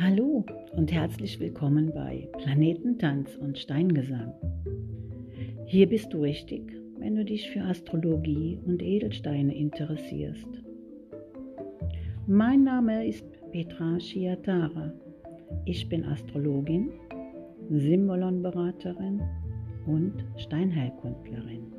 Hallo und herzlich willkommen bei Planetentanz und Steingesang. Hier bist du richtig, wenn du dich für Astrologie und Edelsteine interessierst. Mein Name ist Petra Schiatara. Ich bin Astrologin, Symbolonberaterin und Steinheilkundlerin.